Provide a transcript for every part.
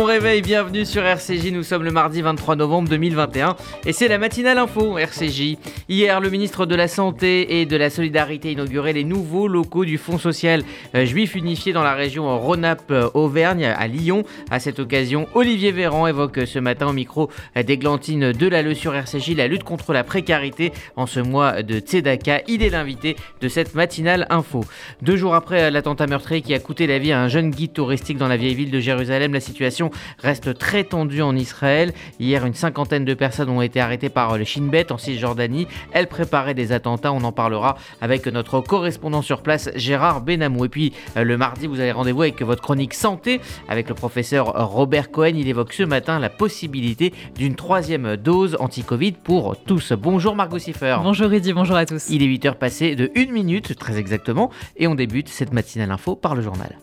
bon réveil, bienvenue sur RCJ. Nous sommes le mardi 23 novembre 2021 et c'est la matinale info RCJ. Hier, le ministre de la Santé et de la Solidarité inaugurait les nouveaux locaux du Fonds social euh, juif unifié dans la région Rhône-Alpes-Auvergne à Lyon. À cette occasion, Olivier Véran évoque ce matin au micro d'Églantine Delalleux sur RCJ la lutte contre la précarité en ce mois de Tzedaka. Il est l'invité de cette matinale info. Deux jours après l'attentat meurtrier qui a coûté la vie à un jeune guide touristique dans la vieille ville de Jérusalem, la situation reste très tendue en Israël. Hier, une cinquantaine de personnes ont été arrêtées par le Shin Bet en Cisjordanie. Elles préparaient des attentats. On en parlera avec notre correspondant sur place, Gérard Benamou. Et puis, euh, le mardi, vous avez rendez-vous avec votre chronique santé avec le professeur Robert Cohen. Il évoque ce matin la possibilité d'une troisième dose anti-Covid pour tous. Bonjour Margot Siffer. Bonjour Rudy, bonjour à tous. Il est 8h passé de 1 minute, très exactement, et on débute cette matinale info par le journal.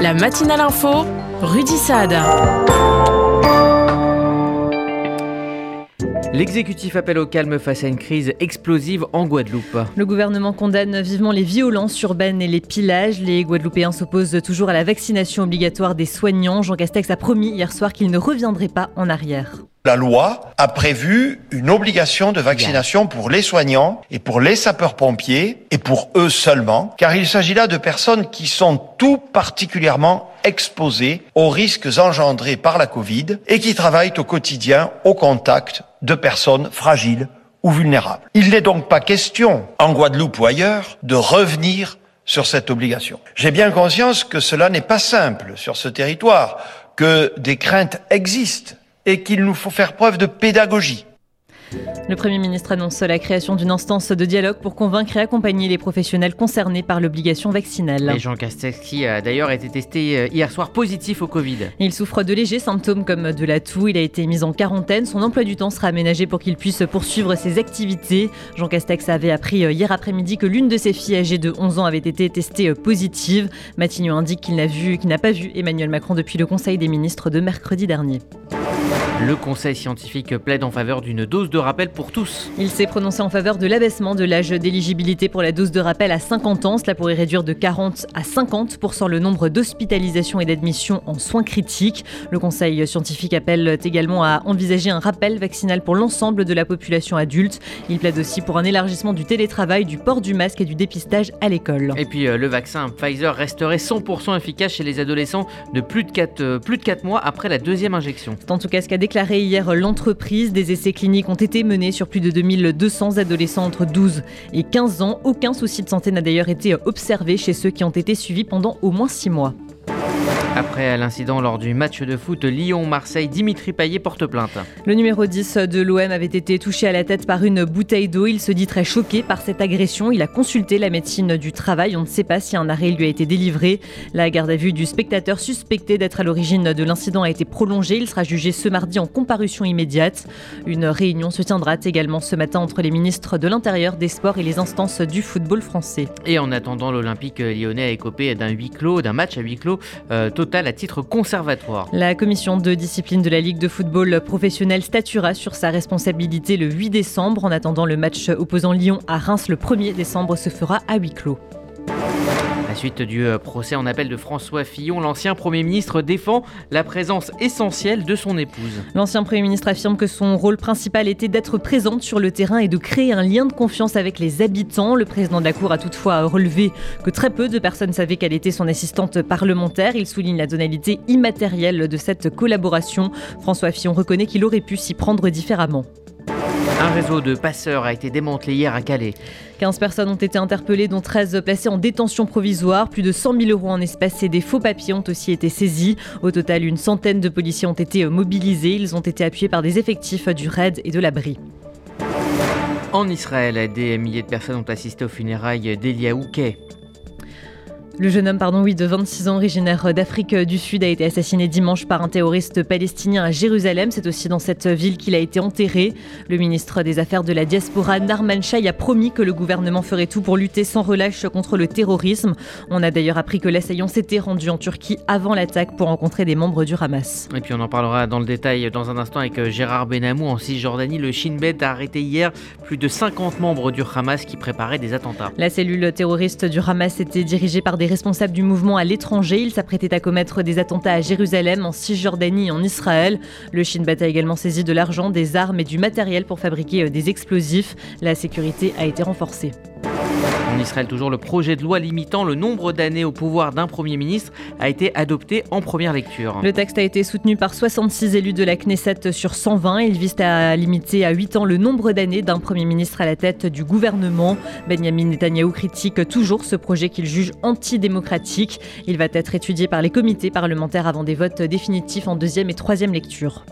La matinale info, Rudy Saad. L'exécutif appelle au calme face à une crise explosive en Guadeloupe. Le gouvernement condamne vivement les violences urbaines et les pillages. Les Guadeloupéens s'opposent toujours à la vaccination obligatoire des soignants. Jean Castex a promis hier soir qu'il ne reviendrait pas en arrière. La loi a prévu une obligation de vaccination pour les soignants et pour les sapeurs-pompiers et pour eux seulement, car il s'agit là de personnes qui sont tout particulièrement exposées aux risques engendrés par la Covid et qui travaillent au quotidien au contact de personnes fragiles ou vulnérables. Il n'est donc pas question, en Guadeloupe ou ailleurs, de revenir sur cette obligation. J'ai bien conscience que cela n'est pas simple sur ce territoire, que des craintes existent et qu'il nous faut faire preuve de pédagogie. Le Premier ministre annonce la création d'une instance de dialogue pour convaincre et accompagner les professionnels concernés par l'obligation vaccinale. Et Jean Castex qui a d'ailleurs été testé euh, hier soir positif au Covid. Il souffre de légers symptômes comme de la toux, il a été mis en quarantaine, son emploi du temps sera aménagé pour qu'il puisse poursuivre ses activités. Jean Castex avait appris euh, hier après-midi que l'une de ses filles âgées de 11 ans avait été testée euh, positive. Matignon indique qu'il n'a vu, qu'il n'a pas vu Emmanuel Macron depuis le Conseil des ministres de mercredi dernier. Le Conseil scientifique plaide en faveur d'une dose de rappel pour tous. Il s'est prononcé en faveur de l'abaissement de l'âge d'éligibilité pour la dose de rappel à 50 ans. Cela pourrait réduire de 40 à 50 le nombre d'hospitalisations et d'admissions en soins critiques. Le Conseil scientifique appelle également à envisager un rappel vaccinal pour l'ensemble de la population adulte. Il plaide aussi pour un élargissement du télétravail, du port du masque et du dépistage à l'école. Et puis euh, le vaccin Pfizer resterait 100% efficace chez les adolescents de plus de 4, euh, plus de 4 mois après la deuxième injection. C'est en tout cas ce qu'a déclaré hier l'entreprise. Des essais cliniques ont été menés sur plus de 2200 adolescents entre 12 et 15 ans. Aucun souci de santé n'a d'ailleurs été observé chez ceux qui ont été suivis pendant au moins 6 mois. Après l'incident lors du match de foot Lyon-Marseille, Dimitri Payet porte plainte. Le numéro 10 de l'OM avait été touché à la tête par une bouteille d'eau. Il se dit très choqué par cette agression. Il a consulté la médecine du travail. On ne sait pas si un arrêt lui a été délivré. La garde à vue du spectateur suspecté d'être à l'origine de l'incident a été prolongée. Il sera jugé ce mardi en comparution immédiate. Une réunion se tiendra également ce matin entre les ministres de l'Intérieur, des Sports et les instances du football français. Et en attendant, l'Olympique lyonnais a écopé d'un huis clos, d'un match à huis clos euh, total à titre conservatoire. La commission de discipline de la Ligue de football professionnel statuera sur sa responsabilité le 8 décembre. En attendant, le match opposant Lyon à Reims le 1er décembre se fera à huis clos suite du euh, procès en appel de François Fillon, l'ancien Premier ministre défend la présence essentielle de son épouse. L'ancien Premier ministre affirme que son rôle principal était d'être présente sur le terrain et de créer un lien de confiance avec les habitants. Le président de la Cour a toutefois relevé que très peu de personnes savaient qu'elle était son assistante parlementaire. Il souligne la tonalité immatérielle de cette collaboration. François Fillon reconnaît qu'il aurait pu s'y prendre différemment. Un réseau de passeurs a été démantelé hier à Calais. 15 personnes ont été interpellées, dont 13 placées en détention provisoire. Plus de 100 000 euros en espèces et des faux papiers ont aussi été saisis. Au total, une centaine de policiers ont été mobilisés. Ils ont été appuyés par des effectifs du RAID et de l'abri. En Israël, des milliers de personnes ont assisté aux funérailles d'Elia Ouké, le jeune homme, pardon, oui, de 26 ans, originaire d'Afrique du Sud, a été assassiné dimanche par un terroriste palestinien à Jérusalem. C'est aussi dans cette ville qu'il a été enterré. Le ministre des Affaires de la diaspora, Narman Shai, a promis que le gouvernement ferait tout pour lutter sans relâche contre le terrorisme. On a d'ailleurs appris que l'assaillant s'était rendu en Turquie avant l'attaque pour rencontrer des membres du Hamas. Et puis on en parlera dans le détail dans un instant avec Gérard Benamou en Cisjordanie. Le Shin Bet a arrêté hier plus de 50 membres du Hamas qui préparaient des attentats. La cellule terroriste du Hamas était dirigée par des responsables du mouvement à l'étranger. Il s'apprêtait à commettre des attentats à Jérusalem, en Cisjordanie et en Israël. Le Shin Bet a également saisi de l'argent, des armes et du matériel pour fabriquer euh, des explosifs. La sécurité a été renforcée. En Israël, toujours le projet de loi limitant le nombre d'années au pouvoir d'un Premier ministre a été adopté en première lecture. Le texte a été soutenu par 66 élus de la Knesset sur 120. Il vise à limiter à 8 ans le nombre d'années d'un Premier ministre à la tête du gouvernement. Benjamin Netanyahou critique toujours ce projet qu'il juge antidémocratique. Il va être étudié par les comités parlementaires avant des votes définitifs en deuxième et troisième lecture.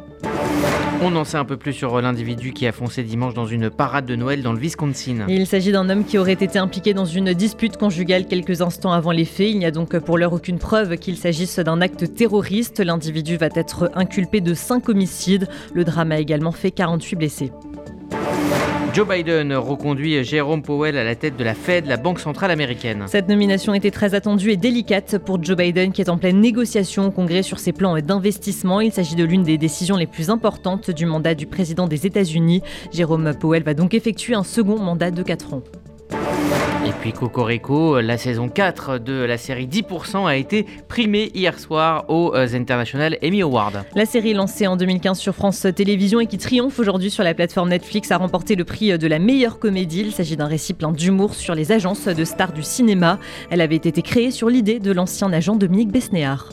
On en sait un peu plus sur l'individu qui a foncé dimanche dans une parade de Noël dans le Wisconsin. Il s'agit d'un homme qui aurait été impliqué dans une dispute conjugale quelques instants avant les faits. Il n'y a donc pour l'heure aucune preuve qu'il s'agisse d'un acte terroriste. L'individu va être inculpé de 5 homicides. Le drame a également fait 48 blessés. Joe Biden reconduit Jérôme Powell à la tête de la Fed, la Banque centrale américaine. Cette nomination était très attendue et délicate pour Joe Biden qui est en pleine négociation au Congrès sur ses plans d'investissement. Il s'agit de l'une des décisions les plus importantes du mandat du président des États-Unis. Jérôme Powell va donc effectuer un second mandat de 4 ans. Et puis Cocorico, la saison 4 de la série 10% a été primée hier soir aux euh, International Emmy Awards. La série lancée en 2015 sur France Télévisions et qui triomphe aujourd'hui sur la plateforme Netflix a remporté le prix de la meilleure comédie. Il s'agit d'un récit plein d'humour sur les agences de stars du cinéma. Elle avait été créée sur l'idée de l'ancien agent Dominique Besnéard.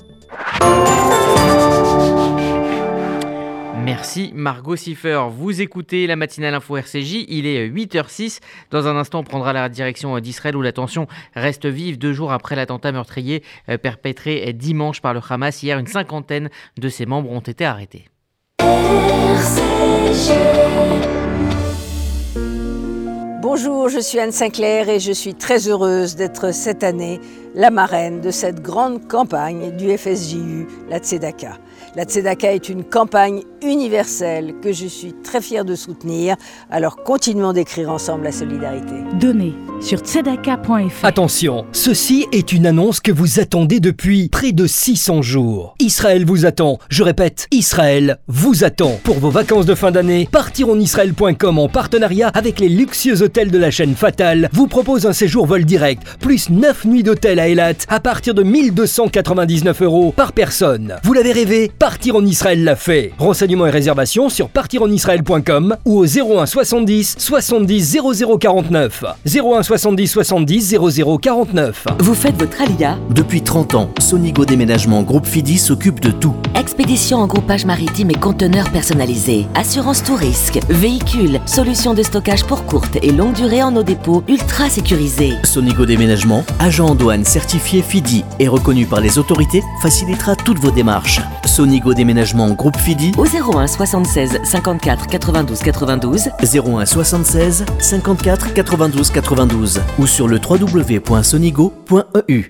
Merci Margot Siffer. Vous écoutez la matinale info RCJ, il est 8h06. Dans un instant, on prendra la direction d'Israël où la tension reste vive deux jours après l'attentat meurtrier euh, perpétré dimanche par le Hamas. Hier, une cinquantaine de ses membres ont été arrêtés. Bonjour, je suis Anne Sinclair et je suis très heureuse d'être cette année la marraine de cette grande campagne du FSJU, la Tzedaka. La Tzedaka est une campagne universelle que je suis très fière de soutenir. Alors continuons d'écrire ensemble la solidarité. Donnez sur tzedaka.fr. Attention, ceci est une annonce que vous attendez depuis près de 600 jours. Israël vous attend. Je répète, Israël vous attend. Pour vos vacances de fin d'année, partironisraël.com en partenariat avec les luxueux hôtels de la chaîne Fatale vous propose un séjour vol direct plus 9 nuits d'hôtel à Elat à partir de 1299 euros par personne. Vous l'avez rêvé Partir en Israël l'a fait. Renseignements et réservations sur partirenisraël.com ou au 01 70 70 0049. 01 70 70 0049. Vous faites votre alia Depuis 30 ans, Sonigo Déménagement Groupe Fidi s'occupe de tout. Expédition en groupage maritime et conteneurs personnalisés. Assurance tout risque. Véhicules. Solutions de stockage pour courte et longue durée en nos dépôts ultra sécurisés. Sonigo Déménagement, agent en douane certifié FIDI et reconnu par les autorités, facilitera toutes vos démarches. Sonigo Déménagement Groupe Fidi Au 01 76 54 92 92. 01 76 54 92 92 ou sur le www.sonigo.eu.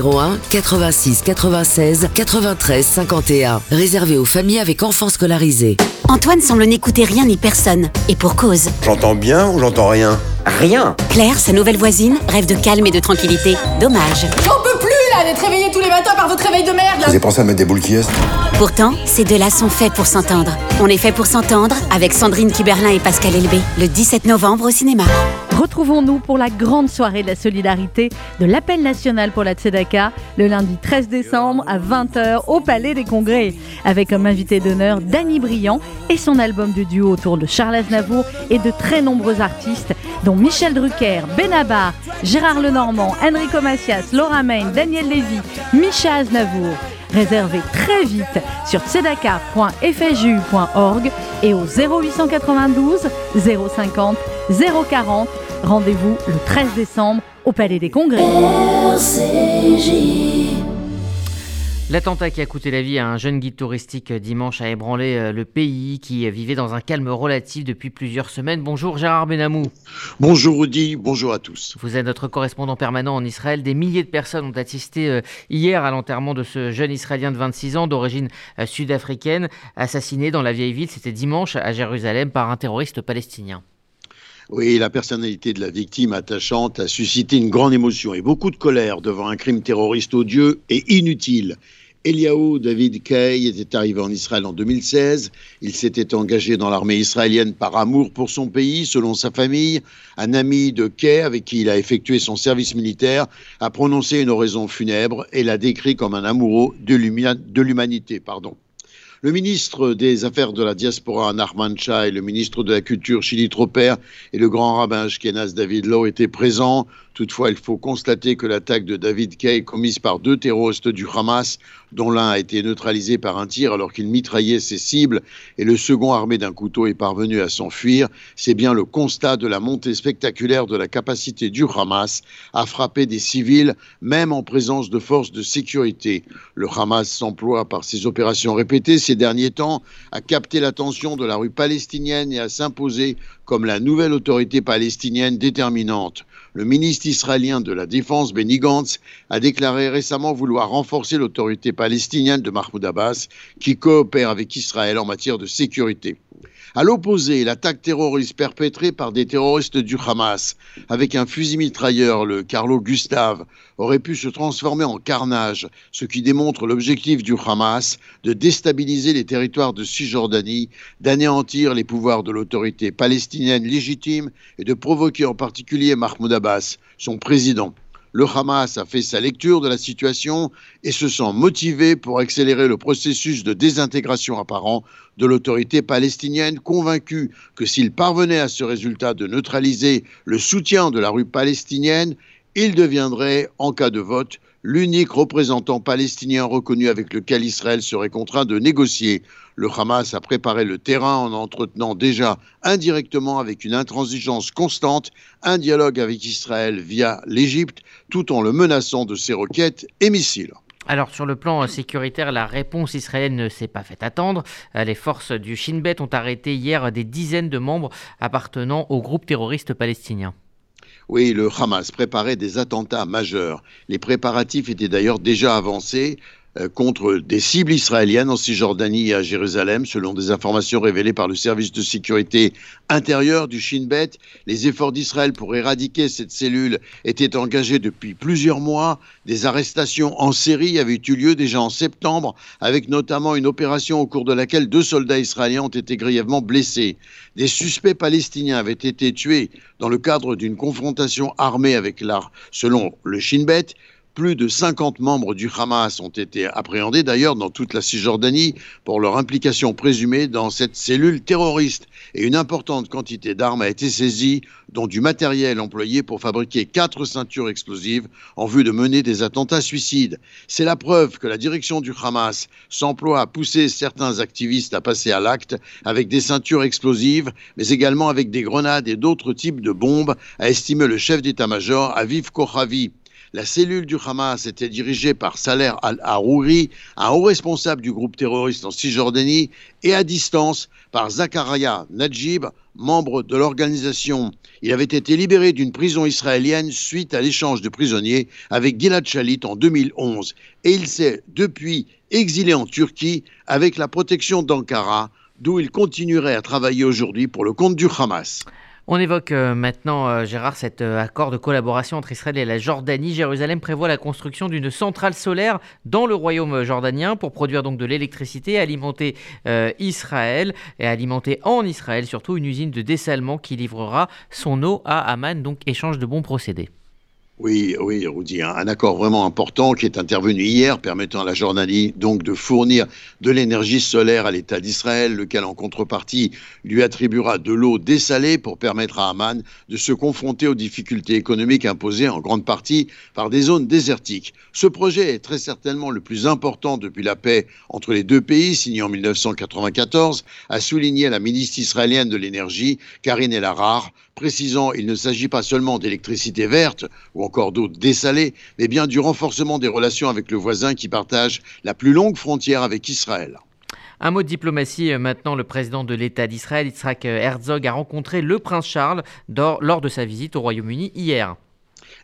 01 86 96 93 51. Réservé aux familles avec enfants scolarisés. Antoine semble n'écouter rien ni personne. Et pour cause. J'entends bien ou j'entends rien? Rien. Claire, sa nouvelle voisine, rêve de calme et de tranquillité. Dommage. J'en peux plus là d'être réveillé tous les matins par votre réveil de merde Vous avez pensé à mettre des boules qui est? Pourtant, ces deux-là sont faits pour s'entendre. On est fait pour s'entendre avec Sandrine Kiberlin et Pascal Elbé, le 17 novembre au cinéma. Retrouvons-nous pour la grande soirée de la solidarité de l'appel national pour la Tzedaka le lundi 13 décembre à 20h au Palais des Congrès avec comme invité d'honneur Danny Briand et son album de duo autour de Charles Aznavour et de très nombreux artistes dont Michel Drucker, Benabar, Gérard Lenormand, Enrico Macias, Laura Main, Daniel Lévy, Micha Aznavour. Réservez très vite sur tzedaka.fju.org et au 0892 050 040. Rendez-vous le 13 décembre au Palais des Congrès. L'attentat qui a coûté la vie à un jeune guide touristique dimanche a ébranlé euh, le pays qui vivait dans un calme relatif depuis plusieurs semaines. Bonjour Gérard Benamou. Bonjour Rudy, bonjour à tous. Vous êtes notre correspondant permanent en Israël. Des milliers de personnes ont assisté euh, hier à l'enterrement de ce jeune Israélien de 26 ans d'origine euh, sud-africaine, assassiné dans la vieille ville. C'était dimanche à Jérusalem par un terroriste palestinien. Oui, la personnalité de la victime attachante a suscité une grande émotion et beaucoup de colère devant un crime terroriste odieux et inutile. Eliaou David Kay était arrivé en Israël en 2016. Il s'était engagé dans l'armée israélienne par amour pour son pays, selon sa famille. Un ami de Kay, avec qui il a effectué son service militaire, a prononcé une oraison funèbre et l'a décrit comme un amoureux de l'humanité. Pardon. Le ministre des Affaires de la Diaspora, Narman et le ministre de la Culture, Chili Troper, et le grand rabbin Ashkenaz David Lowe étaient présents. Toutefois, il faut constater que l'attaque de David Kay, commise par deux terroristes du Hamas, dont l'un a été neutralisé par un tir alors qu'il mitraillait ses cibles, et le second armé d'un couteau est parvenu à s'enfuir, c'est bien le constat de la montée spectaculaire de la capacité du Hamas à frapper des civils, même en présence de forces de sécurité. Le Hamas s'emploie par ses opérations répétées derniers temps à capter l'attention de la rue palestinienne et à s'imposer comme la nouvelle autorité palestinienne déterminante. Le ministre israélien de la Défense, Benny Gantz, a déclaré récemment vouloir renforcer l'autorité palestinienne de Mahmoud Abbas, qui coopère avec Israël en matière de sécurité. À l'opposé, l'attaque terroriste perpétrée par des terroristes du Hamas avec un fusil mitrailleur, le Carlo Gustave, aurait pu se transformer en carnage, ce qui démontre l'objectif du Hamas de déstabiliser les territoires de Cisjordanie, d'anéantir les pouvoirs de l'autorité palestinienne légitime et de provoquer en particulier Mahmoud Abbas, son président le Hamas a fait sa lecture de la situation et se sent motivé pour accélérer le processus de désintégration apparent de l'autorité palestinienne, convaincu que s'il parvenait à ce résultat de neutraliser le soutien de la rue palestinienne, il deviendrait, en cas de vote, l'unique représentant palestinien reconnu avec lequel Israël serait contraint de négocier. Le Hamas a préparé le terrain en entretenant déjà indirectement avec une intransigeance constante un dialogue avec Israël via l'Égypte, tout en le menaçant de ses roquettes et missiles. Alors sur le plan sécuritaire, la réponse israélienne ne s'est pas fait attendre. Les forces du Shin Bet ont arrêté hier des dizaines de membres appartenant au groupe terroriste palestinien. Oui, le Hamas préparait des attentats majeurs. Les préparatifs étaient d'ailleurs déjà avancés contre des cibles israéliennes en Cisjordanie et à Jérusalem, selon des informations révélées par le service de sécurité intérieure du Shin Bet. Les efforts d'Israël pour éradiquer cette cellule étaient engagés depuis plusieurs mois. Des arrestations en série avaient eu lieu déjà en septembre, avec notamment une opération au cours de laquelle deux soldats israéliens ont été grièvement blessés. Des suspects palestiniens avaient été tués dans le cadre d'une confrontation armée avec l'art, selon le Shin Bet. Plus de 50 membres du Hamas ont été appréhendés d'ailleurs dans toute la Cisjordanie pour leur implication présumée dans cette cellule terroriste. Et une importante quantité d'armes a été saisie, dont du matériel employé pour fabriquer quatre ceintures explosives en vue de mener des attentats suicides. C'est la preuve que la direction du Hamas s'emploie à pousser certains activistes à passer à l'acte avec des ceintures explosives, mais également avec des grenades et d'autres types de bombes, a estimé le chef d'état-major Aviv Kochavi. La cellule du Hamas était dirigée par Saler al-Harouri, un haut responsable du groupe terroriste en Cisjordanie, et à distance par Zakaria Najib, membre de l'organisation. Il avait été libéré d'une prison israélienne suite à l'échange de prisonniers avec Gilad Shalit en 2011. Et il s'est depuis exilé en Turquie avec la protection d'Ankara, d'où il continuerait à travailler aujourd'hui pour le compte du Hamas. On évoque euh, maintenant, euh, Gérard, cet euh, accord de collaboration entre Israël et la Jordanie. Jérusalem prévoit la construction d'une centrale solaire dans le royaume jordanien pour produire donc de l'électricité, alimenter Israël et alimenter en Israël surtout une usine de dessalement qui livrera son eau à Amman, donc échange de bons procédés. Oui, oui, Rudy, un, accord vraiment important qui est intervenu hier, permettant à la Jordanie donc de fournir de l'énergie solaire à l'État d'Israël, lequel en contrepartie lui attribuera de l'eau dessalée pour permettre à Amman de se confronter aux difficultés économiques imposées en grande partie par des zones désertiques. Ce projet est très certainement le plus important depuis la paix entre les deux pays, signé en 1994, a souligné la ministre israélienne de l'énergie, Karine El précisant il ne s'agit pas seulement d'électricité verte ou encore d'autres dessalées, mais bien du renforcement des relations avec le voisin qui partage la plus longue frontière avec Israël. Un mot de diplomatie euh, maintenant. Le président de l'État d'Israël, Yitzhak Herzog, a rencontré le prince Charles lors de sa visite au Royaume-Uni hier.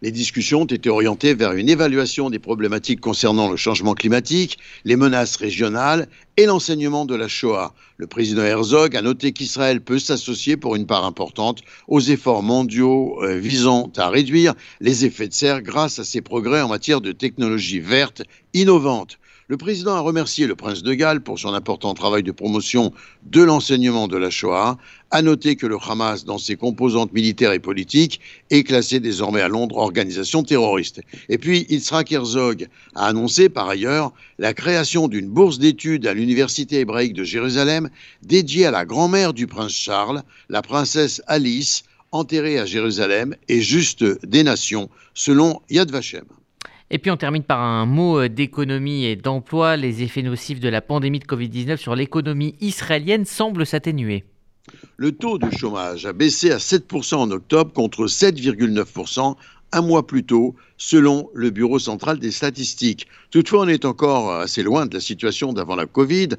Les discussions ont été orientées vers une évaluation des problématiques concernant le changement climatique, les menaces régionales et l'enseignement de la Shoah. Le président Herzog a noté qu'Israël peut s'associer pour une part importante aux efforts mondiaux euh, visant à réduire les effets de serre grâce à ses progrès en matière de technologies vertes innovantes. Le président a remercié le prince de Galles pour son important travail de promotion de l'enseignement de la Shoah, a noté que le Hamas, dans ses composantes militaires et politiques, est classé désormais à Londres organisation terroriste. Et puis, Yitzhak Herzog a annoncé par ailleurs la création d'une bourse d'études à l'Université hébraïque de Jérusalem dédiée à la grand-mère du prince Charles, la princesse Alice, enterrée à Jérusalem et juste des nations, selon Yad Vashem. Et puis on termine par un mot euh, d'économie et d'emploi. Les effets nocifs de la pandémie de Covid-19 sur l'économie israélienne semblent s'atténuer. Le taux de chômage a baissé à 7% en octobre contre 7,9% un mois plus tôt, selon le Bureau central des statistiques. Toutefois, on est encore assez loin de la situation d'avant la Covid,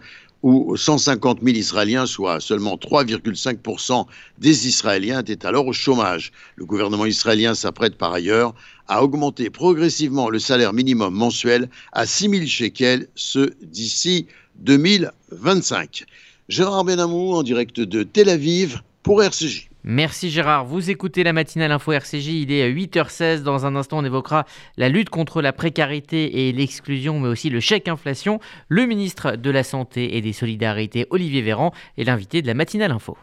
où 150 000 Israéliens, soit seulement 3,5% des Israéliens, étaient alors au chômage. Le gouvernement israélien s'apprête par ailleurs à augmenter progressivement le salaire minimum mensuel à 6 000 shekels, ce d'ici 2025. Gérard Benamou en direct de Tel Aviv pour RCJ. Merci Gérard. Vous écoutez la matinale info RCJ. Il est à 8h16. Dans un instant, on évoquera la lutte contre la précarité et l'exclusion, mais aussi le chèque inflation. Le ministre de la Santé et des Solidarités, Olivier Véran, est l'invité de la matinale info.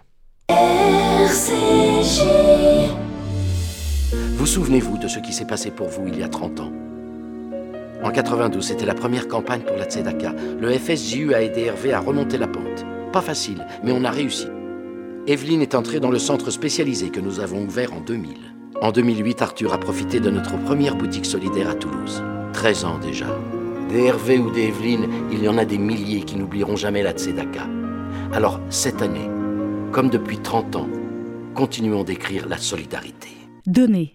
RCJ. Vous souvenez-vous de ce qui s'est passé pour vous il y a 30 ans? En 92, c'était la première campagne pour la Tzedaka. Le FSJU a aidé Hervé à remonter la pente. Pas facile, mais on a réussi. Evelyne est entrée dans le centre spécialisé que nous avons ouvert en 2000. En 2008, Arthur a profité de notre première boutique solidaire à Toulouse. 13 ans déjà. Des Hervé ou des Evelyne, il y en a des milliers qui n'oublieront jamais la Tzedaka. Alors, cette année, comme depuis 30 ans, continuons d'écrire la solidarité. Donnez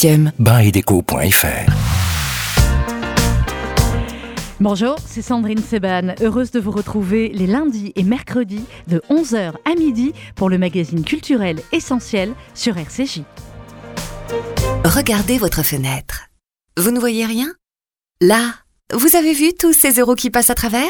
Bonjour, c'est Sandrine Seban, heureuse de vous retrouver les lundis et mercredis de 11h à midi pour le magazine culturel essentiel sur RCJ. Regardez votre fenêtre. Vous ne voyez rien? Là, vous avez vu tous ces euros qui passent à travers?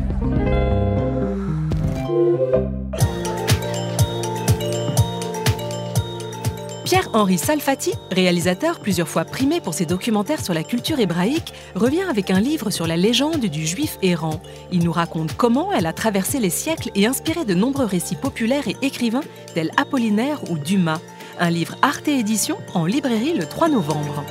Pierre-Henri Salfati, réalisateur plusieurs fois primé pour ses documentaires sur la culture hébraïque, revient avec un livre sur la légende du juif errant. Il nous raconte comment elle a traversé les siècles et inspiré de nombreux récits populaires et écrivains tels Apollinaire ou Dumas. Un livre Arte Édition en librairie le 3 novembre.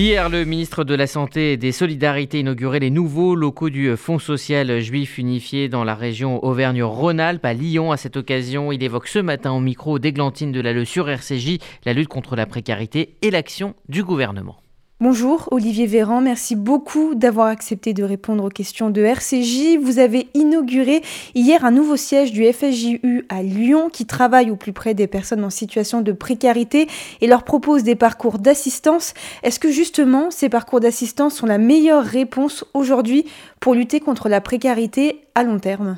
Hier, le ministre de la Santé et des Solidarités inaugurait les nouveaux locaux du Fonds social juif unifié dans la région Auvergne-Rhône-Alpes à Lyon. À cette occasion, il évoque ce matin au micro d'Églantine de la sur RCJ la lutte contre la précarité et l'action du gouvernement. Bonjour Olivier Véran, merci beaucoup d'avoir accepté de répondre aux questions de RCJ. Vous avez inauguré hier un nouveau siège du FSJU à Lyon qui travaille au plus près des personnes en situation de précarité et leur propose des parcours d'assistance. Est-ce que justement ces parcours d'assistance sont la meilleure réponse aujourd'hui pour lutter contre la précarité à long terme?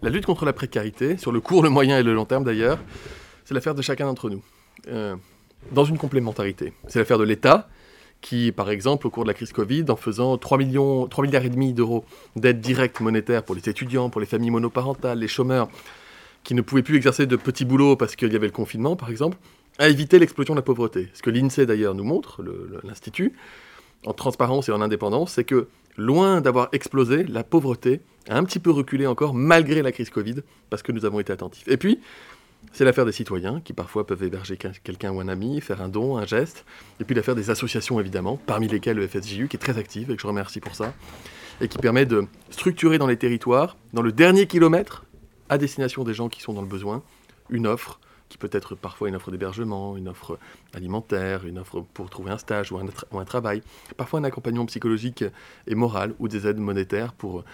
La lutte contre la précarité, sur le court, le moyen et le long terme d'ailleurs, c'est l'affaire de chacun d'entre nous. Euh, dans une complémentarité. C'est l'affaire de l'État qui, par exemple, au cours de la crise Covid, en faisant 3, millions, 3 milliards et demi d'euros d'aide directe monétaire pour les étudiants, pour les familles monoparentales, les chômeurs, qui ne pouvaient plus exercer de petits boulots parce qu'il y avait le confinement, par exemple, a évité l'explosion de la pauvreté. Ce que l'INSEE d'ailleurs nous montre, l'Institut, en transparence et en indépendance, c'est que loin d'avoir explosé, la pauvreté a un petit peu reculé encore malgré la crise Covid, parce que nous avons été attentifs. Et puis, c'est l'affaire des citoyens qui parfois peuvent héberger quelqu'un ou un ami, faire un don, un geste. Et puis l'affaire des associations évidemment, parmi lesquelles le FSJU qui est très active et que je remercie pour ça, et qui permet de structurer dans les territoires, dans le dernier kilomètre, à destination des gens qui sont dans le besoin, une offre qui peut être parfois une offre d'hébergement, une offre alimentaire, une offre pour trouver un stage ou un, ou un travail, parfois un accompagnement psychologique et moral ou des aides monétaires pour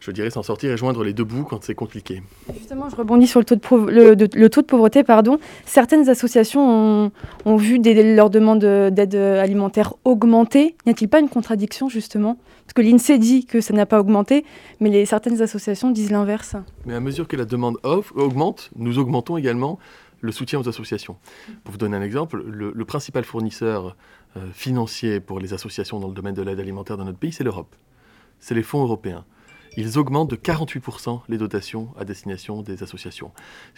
je dirais, s'en sortir et joindre les deux bouts quand c'est compliqué. Justement, je rebondis sur le taux de, le, taux de pauvreté. Pardon. Certaines associations ont, vu leurs demandes d'aide alimentaire augmenter. N'y a-t-il pas une contradiction, justement? Parce que l'INSEE dit que ça n'a pas augmenté, mais les, certaines associations disent l'inverse. Mais à mesure que la demande augmente, nous augmentons également le soutien aux associations. Pour vous donner un exemple, le, principal fournisseur euh, financier pour les associations dans le domaine de l'aide alimentaire dans notre pays, c'est l'Europe. C'est les fonds européens ils augmentent de 48% les dotations à destination des associations.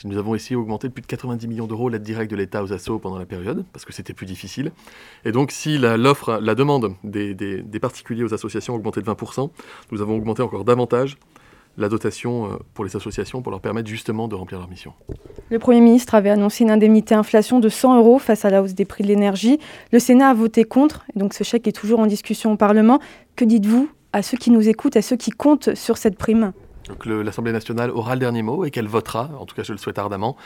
Nous avons essayé d'augmenter de plus de 90 millions d'euros l'aide directe de l'État aux assos pendant la période, parce que c'était plus difficile. Et donc, si l'offre, la, demande des, particuliers aux associations a augmenté de 20%, nous avons augmenté encore davantage la dotation euh, pour les associations pour leur permettre justement de remplir leur mission. Le Premier ministre avait annoncé une indemnité inflation de 100 euros face à la hausse des prix de l'énergie. Le Sénat a voté contre, donc ce chèque est toujours en discussion au Parlement. Que dites-vous à ceux qui nous écoutent, à ceux qui comptent sur cette prime Donc l'Assemblée nationale aura le dernier mot et qu'elle votera, en tout cas je le souhaite ardemment.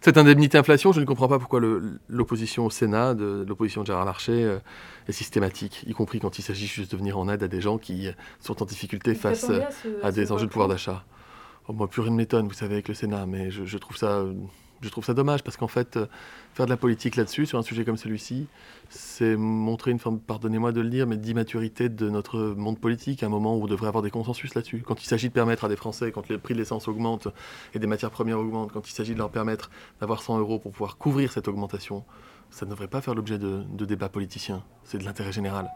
Cette indemnité inflation, je ne comprends pas pourquoi l'opposition au Sénat, de, l'opposition de Gérard Larcher, euh, est systématique, y compris quand il s'agit juste de venir en aide à des gens qui sont en difficulté face à, des enjeux de pouvoir d'achat. Oh, moi, plus rien ne m'étonne, vous savez, avec le Sénat, mais je, je trouve ça je trouve ça dommage parce qu'en fait, euh, faire de la politique là-dessus, sur un sujet comme celui-ci, c'est montrer une forme, pardonnez-moi de le dire, mais d'immaturité de notre monde politique, à un moment où on devrait avoir des consensus là-dessus. Quand il s'agit de permettre à des Français, quand le prix de l'essence augmente et des matières premières augmentent, quand il s'agit de leur permettre d'avoir 100 euros pour pouvoir couvrir cette augmentation, ça ne devrait pas faire l'objet de débats politiciens. C'est de l'intérêt général.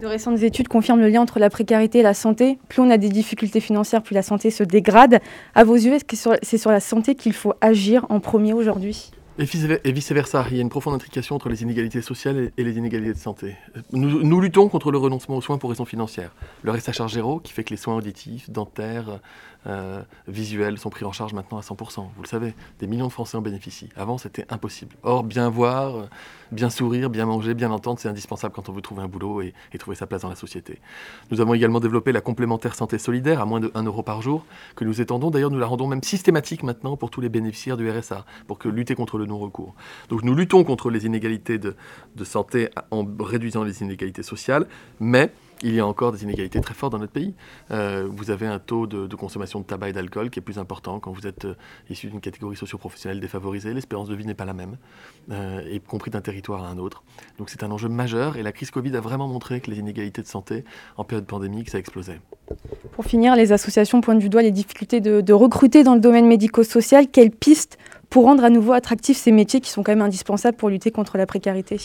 De récentes études confirment le lien entre la précarité et la santé. Plus on a des difficultés financières, plus la santé se dégrade. À vos yeux, est-ce que c'est sur la santé qu'il faut agir en premier aujourd'hui? Et vice-versa, il y a une profonde intrication entre les inégalités sociales et les inégalités de santé. Nous, luttons contre le renoncement aux soins pour raisons financières. Le reste à charge zéro, qui fait que les soins auditifs, dentaires, euh, visuels sont pris en charge maintenant à 100%. Vous le savez, des millions de Français en bénéficient. Avant, c'était impossible. Or, bien voir, bien sourire, bien manger, bien entendre, c'est indispensable quand on veut trouver un boulot et, trouver sa place dans la société. Nous avons également développé la complémentaire santé solidaire à moins de 1 euro par jour, que nous étendons. D'ailleurs, nous la rendons même systématique maintenant pour tous les bénéficiaires du RSA, pour que lutter contre le non-recours. Donc, nous luttons contre les inégalités de, de santé en réduisant les inégalités sociales, mais il y a encore des inégalités très fortes dans notre pays. Euh, vous avez un taux de, consommation de tabac et d'alcool qui est plus important quand vous êtes euh, issu d'une catégorie socio-professionnelle défavorisée. L'espérance de vie n'est pas la même, euh, y compris d'un territoire à un autre. Donc c'est un enjeu majeur et la crise Covid a vraiment montré que les inégalités de santé en période pandémique, ça explosait. Pour finir, les associations pointent du doigt les difficultés de, de recruter dans le domaine médico-social. Quelles pistes pour rendre à nouveau attractifs ces métiers qui sont quand même indispensables pour lutter contre la précarité?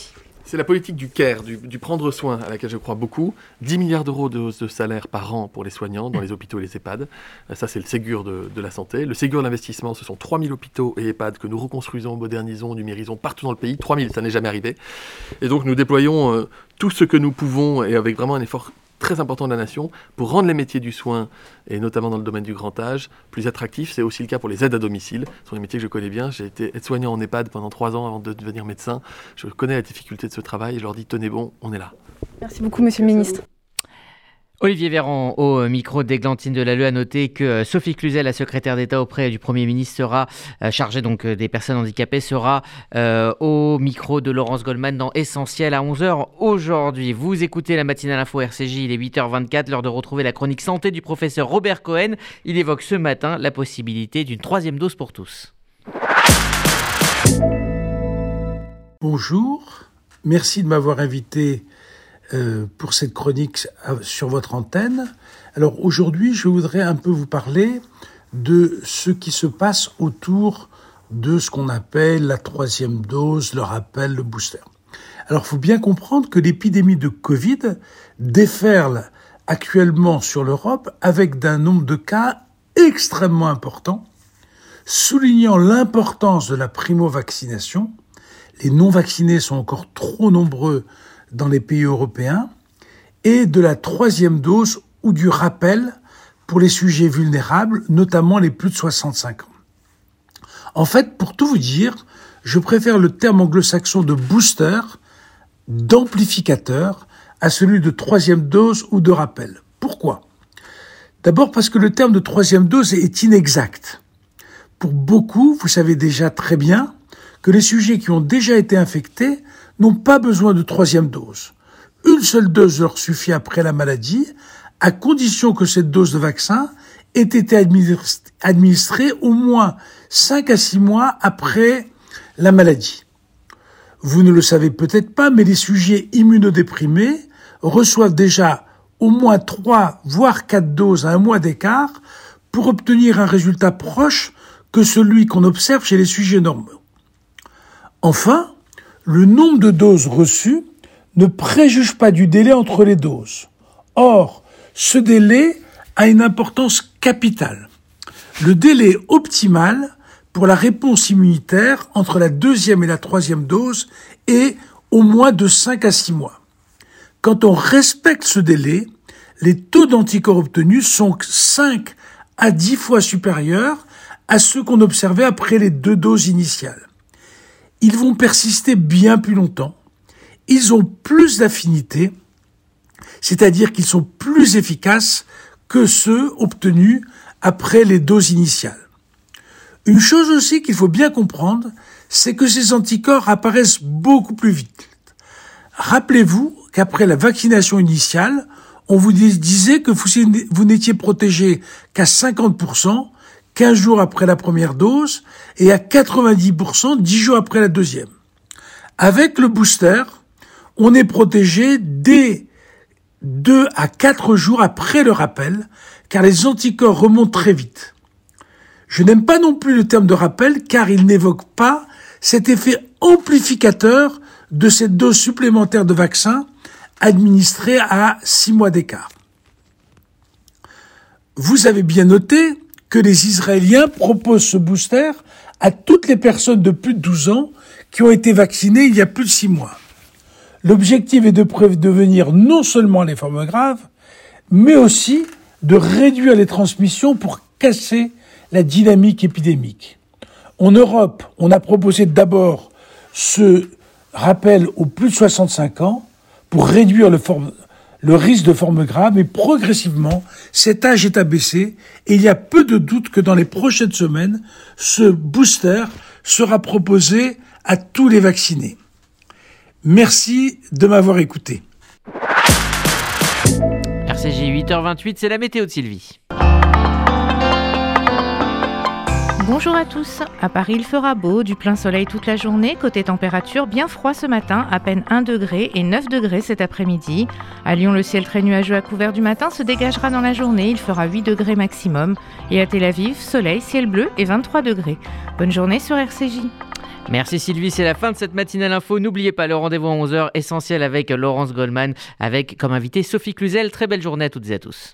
C'est la politique du care, du, prendre soin, à laquelle je crois beaucoup. 10 milliards d'euros de hausse de salaire par an pour les soignants dans les hôpitaux et les EHPAD. Euh, ça, c'est le Ségur de, la santé. Le Ségur d'investissement, ce sont 3000 hôpitaux et EHPAD que nous reconstruisons, modernisons, numérisons partout dans le pays. 3000, ça n'est jamais arrivé. Et donc, nous déployons euh, tout ce que nous pouvons et avec vraiment un effort très important de la nation pour rendre les métiers du soin, et notamment dans le domaine du grand âge, plus attractifs. C'est aussi le cas pour les aides à domicile. Ce sont des métiers que je connais bien. J'ai été aide-soignant en EHPAD pendant trois ans avant de devenir médecin. Je connais la difficulté de ce travail et je leur dis tenez bon, on est là. Merci beaucoup, monsieur le ministre. Olivier Véran, au micro d'Églantine de Lue, a noté que euh, Sophie Cluzel, la secrétaire d'État auprès du Premier ministre, sera euh, chargée donc euh, des personnes handicapées, sera au micro de Laurence Goldman dans Essentiel à 11h aujourd'hui. Vous écoutez la matinale info RCJ, il est 8h24, l'heure de retrouver la chronique santé du professeur Robert Cohen. Il évoque ce matin la possibilité d'une troisième dose pour tous. Bonjour, merci de m'avoir invité pour cette chronique sur votre antenne. Alors aujourd'hui, je voudrais un peu vous parler de ce qui se passe autour de ce qu'on appelle la troisième dose, le rappel, le booster. Alors, il faut bien comprendre que l'épidémie de Covid déferle actuellement sur l'Europe avec un nombre de cas extrêmement important, soulignant l'importance de la primo-vaccination. Les non-vaccinés sont encore trop nombreux dans les pays européens, et de la troisième dose ou du rappel pour les sujets vulnérables, notamment les plus de 65 ans. En fait, pour tout vous dire, je préfère le terme anglo-saxon de booster, d'amplificateur, à celui de troisième dose ou de rappel. Pourquoi? D'abord parce que le terme de troisième dose est inexact. Pour beaucoup, vous savez déjà très bien que les sujets qui ont déjà été infectés n'ont pas besoin de troisième dose. Une seule dose leur suffit après la maladie, à condition que cette dose de vaccin ait été administrée au moins 5 à 6 mois après la maladie. Vous ne le savez peut-être pas, mais les sujets immunodéprimés reçoivent déjà au moins 3 voire 4 doses à un mois d'écart pour obtenir un résultat proche que celui qu'on observe chez les sujets normaux. Enfin, le nombre de doses reçues ne préjuge pas du délai entre les doses. Or, ce délai a une importance capitale. Le délai optimal pour la réponse immunitaire entre la deuxième et la troisième dose est au moins de 5 à 6 mois. Quand on respecte ce délai, les taux d'anticorps obtenus sont 5 à 10 fois supérieurs à ceux qu'on observait après les deux doses initiales. Ils vont persister bien plus longtemps, ils ont plus d'affinité, c'est-à-dire qu'ils sont plus efficaces que ceux obtenus après les doses initiales. Une chose aussi qu'il faut bien comprendre, c'est que ces anticorps apparaissent beaucoup plus vite. Rappelez-vous qu'après la vaccination initiale, on vous disait que vous n'étiez protégé qu'à 50%, 15 jours après la première dose, et à 90% 10 jours après la deuxième. Avec le booster, on est protégé dès 2 à 4 jours après le rappel, car les anticorps remontent très vite. Je n'aime pas non plus le terme de rappel, car il n'évoque pas cet effet amplificateur de cette dose supplémentaire de vaccin administrée à 6 mois d'écart. Vous avez bien noté que les Israéliens proposent ce booster à toutes les personnes de plus de 12 ans qui ont été vaccinées il y a plus de 6 mois. L'objectif est de prévenir non seulement les formes graves, mais aussi de réduire les transmissions pour casser la dynamique épidémique. En Europe, on a proposé d'abord ce rappel aux plus de 65 ans pour réduire le, le risque de formes graves, mais progressivement, cet âge est abaissé et il y a peu de doute que dans les prochaines semaines, ce booster sera proposé à tous les vaccinés. Merci de m'avoir écouté. RCJ 8h28, c'est la météo de Sylvie. Bonjour à tous. À Paris, il fera beau, du plein soleil toute la journée. Côté température, bien froid ce matin, à peine 1 degré et 9 degrés cet après-midi. À Lyon, le ciel très nuageux à couvert du matin se dégagera dans la journée. Il fera 8 degrés maximum. Et à Tel Aviv, soleil, ciel bleu et 23 degrés. Bonne journée sur RCJ. Merci Sylvie, c'est la fin de cette matinale info. N'oubliez pas le rendez-vous à 11h essentiel avec Laurence Goldman, avec comme invité Sophie Cluzel. Très belle journée à toutes et à tous.